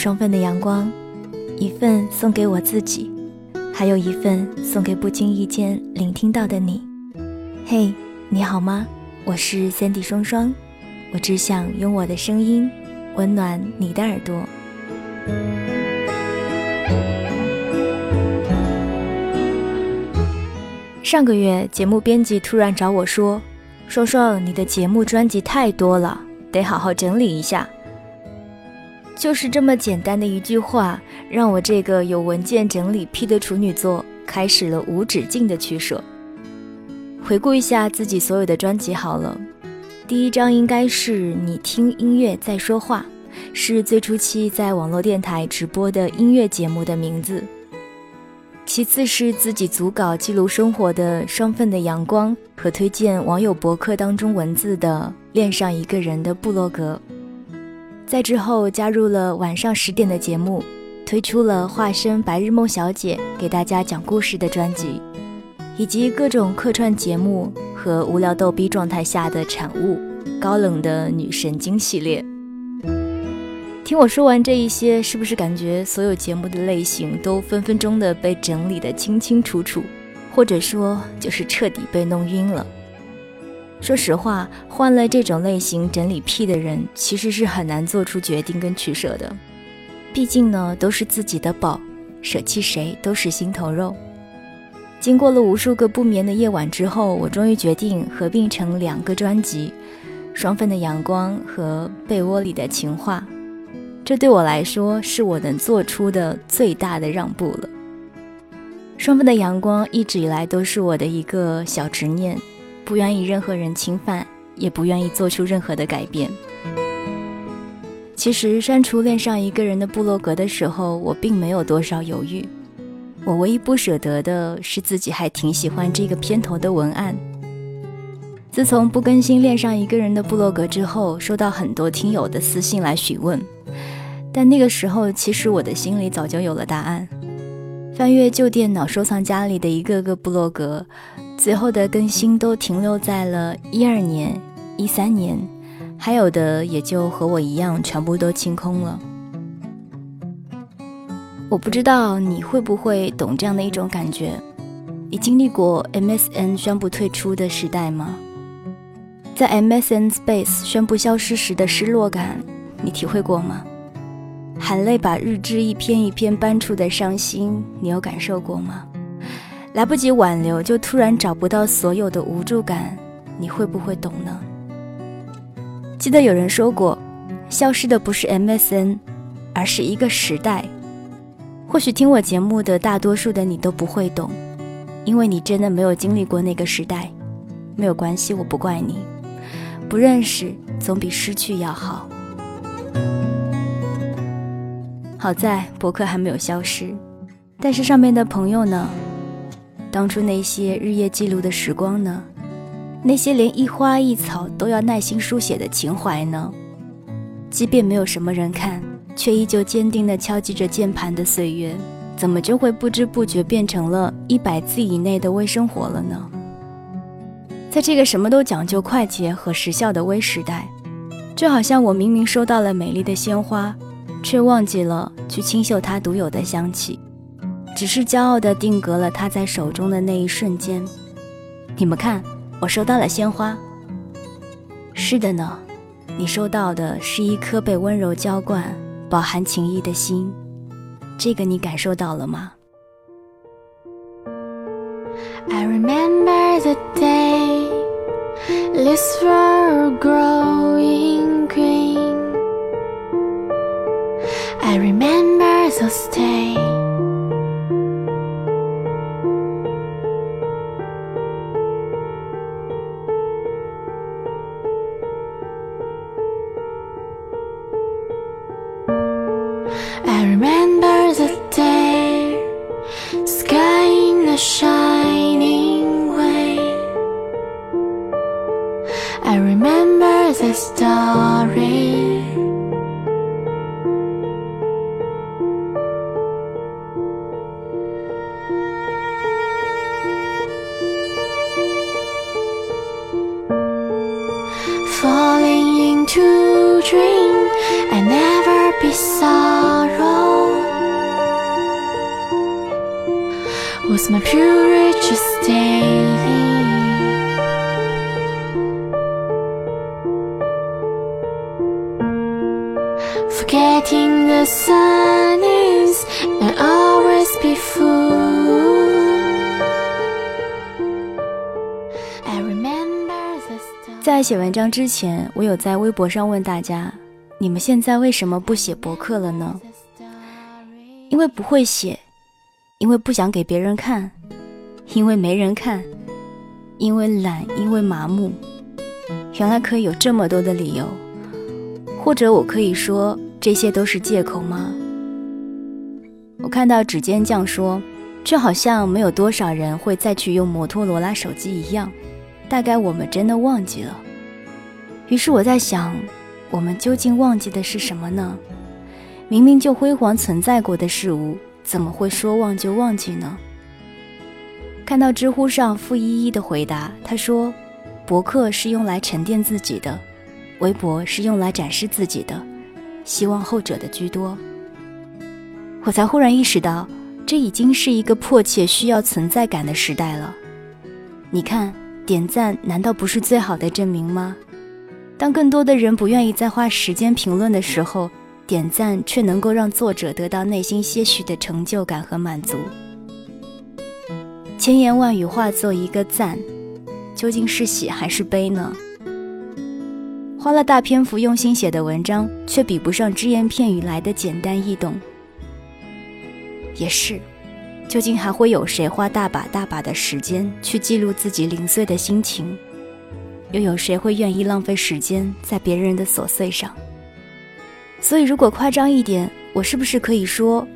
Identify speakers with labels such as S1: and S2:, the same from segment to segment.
S1: 双份的阳光，一份送给我自己，还有一份送给不经意间聆听到的你。嘿，你好吗？我是 Sandy 双双，我只想用我的声音温暖你的耳朵。上个月，节目编辑突然找我说：“双双，你的节目专辑太多了，得好好整理一下。”就是这么简单的一句话，让我这个有文件整理癖的处女座开始了无止境的取舍。回顾一下自己所有的专辑好了，第一张应该是你听音乐在说话，是最初期在网络电台直播的音乐节目的名字。其次是自己组稿记录生活的双份的阳光和推荐网友博客当中文字的恋上一个人的部落格。在之后加入了晚上十点的节目，推出了化身白日梦小姐给大家讲故事的专辑，以及各种客串节目和无聊逗逼状态下的产物——高冷的女神经系列。听我说完这一些，是不是感觉所有节目的类型都分分钟的被整理的清清楚楚，或者说就是彻底被弄晕了？说实话，换了这种类型整理癖的人，其实是很难做出决定跟取舍的。毕竟呢，都是自己的宝，舍弃谁都是心头肉。经过了无数个不眠的夜晚之后，我终于决定合并成两个专辑：《双份的阳光》和《被窝里的情话》。这对我来说，是我能做出的最大的让步了。《双份的阳光》一直以来都是我的一个小执念。不愿意任何人侵犯，也不愿意做出任何的改变。其实删除恋上一个人的部落格的时候，我并没有多少犹豫。我唯一不舍得的是自己还挺喜欢这个片头的文案。自从不更新恋上一个人的部落格之后，收到很多听友的私信来询问，但那个时候其实我的心里早就有了答案。翻阅旧电脑收藏夹里的一个个部落格。最后的更新都停留在了一二年、一三年，还有的也就和我一样，全部都清空了。我不知道你会不会懂这样的一种感觉？你经历过 MSN 宣布退出的时代吗？在 MSN Space 宣布消失时的失落感，你体会过吗？含泪把日志一篇一篇搬出的伤心，你有感受过吗？来不及挽留，就突然找不到所有的无助感，你会不会懂呢？记得有人说过，消失的不是 MSN，而是一个时代。或许听我节目的大多数的你都不会懂，因为你真的没有经历过那个时代。没有关系，我不怪你。不认识总比失去要好。好在博客还没有消失，但是上面的朋友呢？当初那些日夜记录的时光呢？那些连一花一草都要耐心书写的情怀呢？即便没有什么人看，却依旧坚定地敲击着键盘的岁月，怎么就会不知不觉变成了一百字以内的微生活了呢？在这个什么都讲究快捷和时效的微时代，就好像我明明收到了美丽的鲜花，却忘记了去清嗅它独有的香气。只是骄傲地定格了他在手中的那一瞬间。你们看，我收到了鲜花。是的呢，你收到的是一颗被温柔浇灌、饱含情意的心。这个你感受到了吗
S2: ？I remember the day leaves were growing green. I remember those days.
S1: 在写文章之前，我有在微博上问大家：你们现在为什么不写博客了呢？因为不会写，因为不想给别人看，因为没人看，因为懒，因为麻木。原来可以有这么多的理由，或者我可以说这些都是借口吗？我看到指尖酱说，就好像没有多少人会再去用摩托罗拉手机一样，大概我们真的忘记了。于是我在想，我们究竟忘记的是什么呢？明明就辉煌存在过的事物，怎么会说忘就忘记呢？看到知乎上付依依的回答，她说：“博客是用来沉淀自己的，微博是用来展示自己的，希望后者的居多。”我才忽然意识到，这已经是一个迫切需要存在感的时代了。你看，点赞难道不是最好的证明吗？当更多的人不愿意再花时间评论的时候，点赞却能够让作者得到内心些许的成就感和满足。千言万语化作一个赞，究竟是喜还是悲呢？花了大篇幅用心写的文章，却比不上只言片语来的简单易懂。也是，究竟还会有谁花大把大把的时间去记录自己零碎的心情？又有谁会愿意浪费时间在别人的琐碎上？所以，如果夸张一点，我是不是可以说，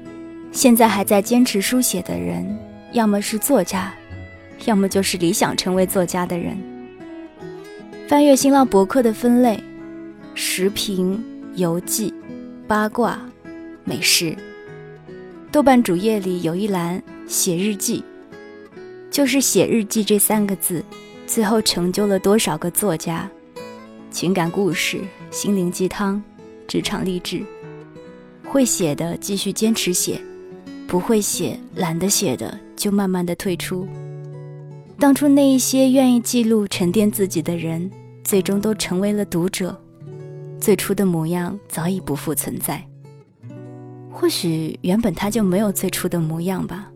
S1: 现在还在坚持书写的人，要么是作家，要么就是理想成为作家的人？翻阅新浪博客的分类，时评、游记、八卦、美食。豆瓣主页里有一栏写日记，就是写日记这三个字，最后成就了多少个作家？情感故事、心灵鸡汤。职场励志，会写的继续坚持写，不会写、懒得写的就慢慢的退出。当初那一些愿意记录、沉淀自己的人，最终都成为了读者，最初的模样早已不复存在。或许原本他就没有最初的模样吧。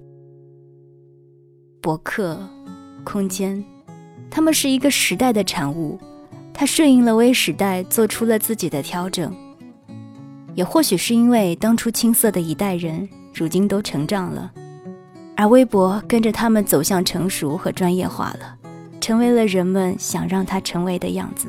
S1: 博客、空间，他们是一个时代的产物，它顺应了微时代，做出了自己的调整。也或许是因为当初青涩的一代人，如今都成长了，而微博跟着他们走向成熟和专业化了，成为了人们想让它成为的样子。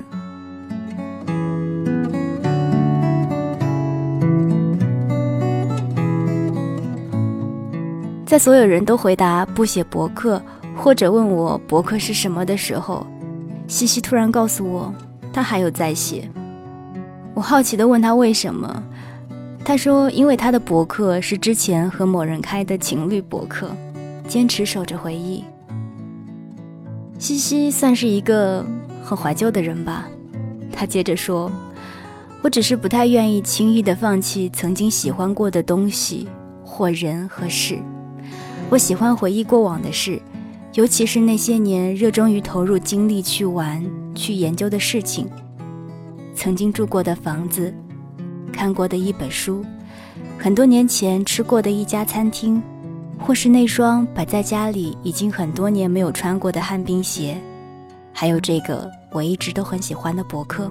S1: 在所有人都回答不写博客，或者问我博客是什么的时候，西西突然告诉我，他还有在写。我好奇地问他为什么。他说：“因为他的博客是之前和某人开的情侣博客，坚持守着回忆。”西西算是一个很怀旧的人吧。他接着说：“我只是不太愿意轻易的放弃曾经喜欢过的东西或人和事。我喜欢回忆过往的事，尤其是那些年热衷于投入精力去玩、去研究的事情，曾经住过的房子。”看过的一本书，很多年前吃过的一家餐厅，或是那双摆在家里已经很多年没有穿过的旱冰鞋，还有这个我一直都很喜欢的博客。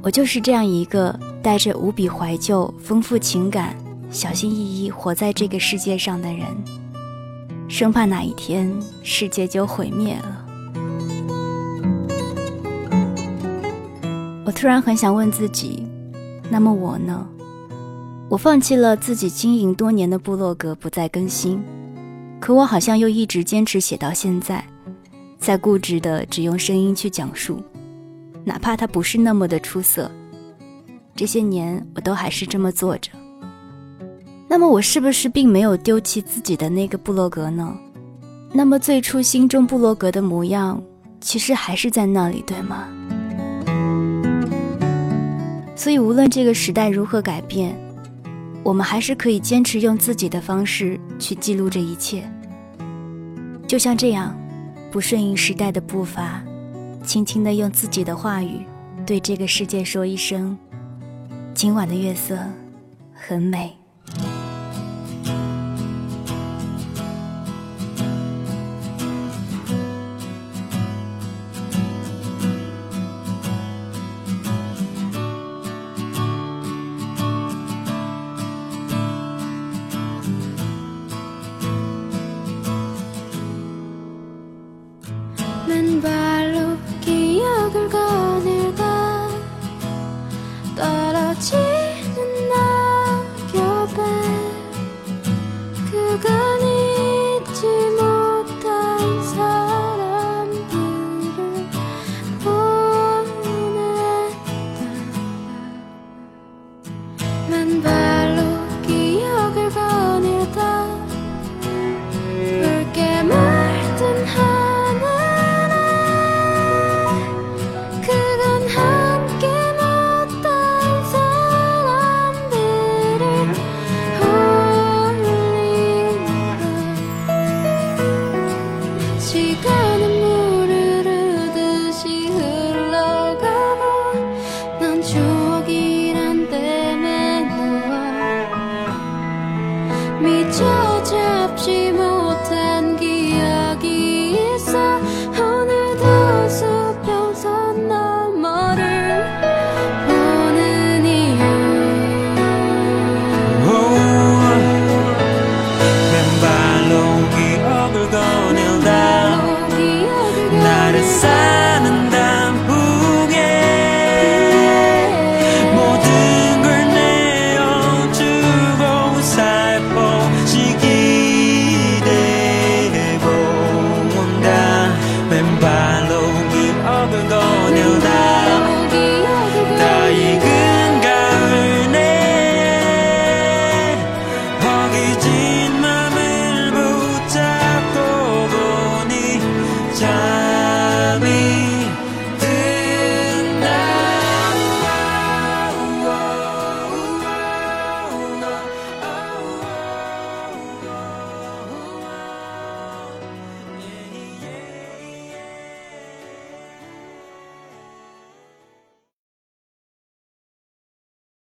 S1: 我就是这样一个带着无比怀旧、丰富情感、小心翼翼活在这个世界上的人，生怕哪一天世界就毁灭了。我突然很想问自己。那么我呢？我放弃了自己经营多年的部落格，不再更新，可我好像又一直坚持写到现在，在固执的只用声音去讲述，哪怕它不是那么的出色。这些年我都还是这么做着。那么我是不是并没有丢弃自己的那个部落格呢？那么最初心中部落格的模样，其实还是在那里，对吗？所以，无论这个时代如何改变，我们还是可以坚持用自己的方式去记录这一切。
S2: 就像这样，不顺应时代的步伐，轻轻地用自己的话语，对这个世界说一声：今晚的月色很美。
S3: 你就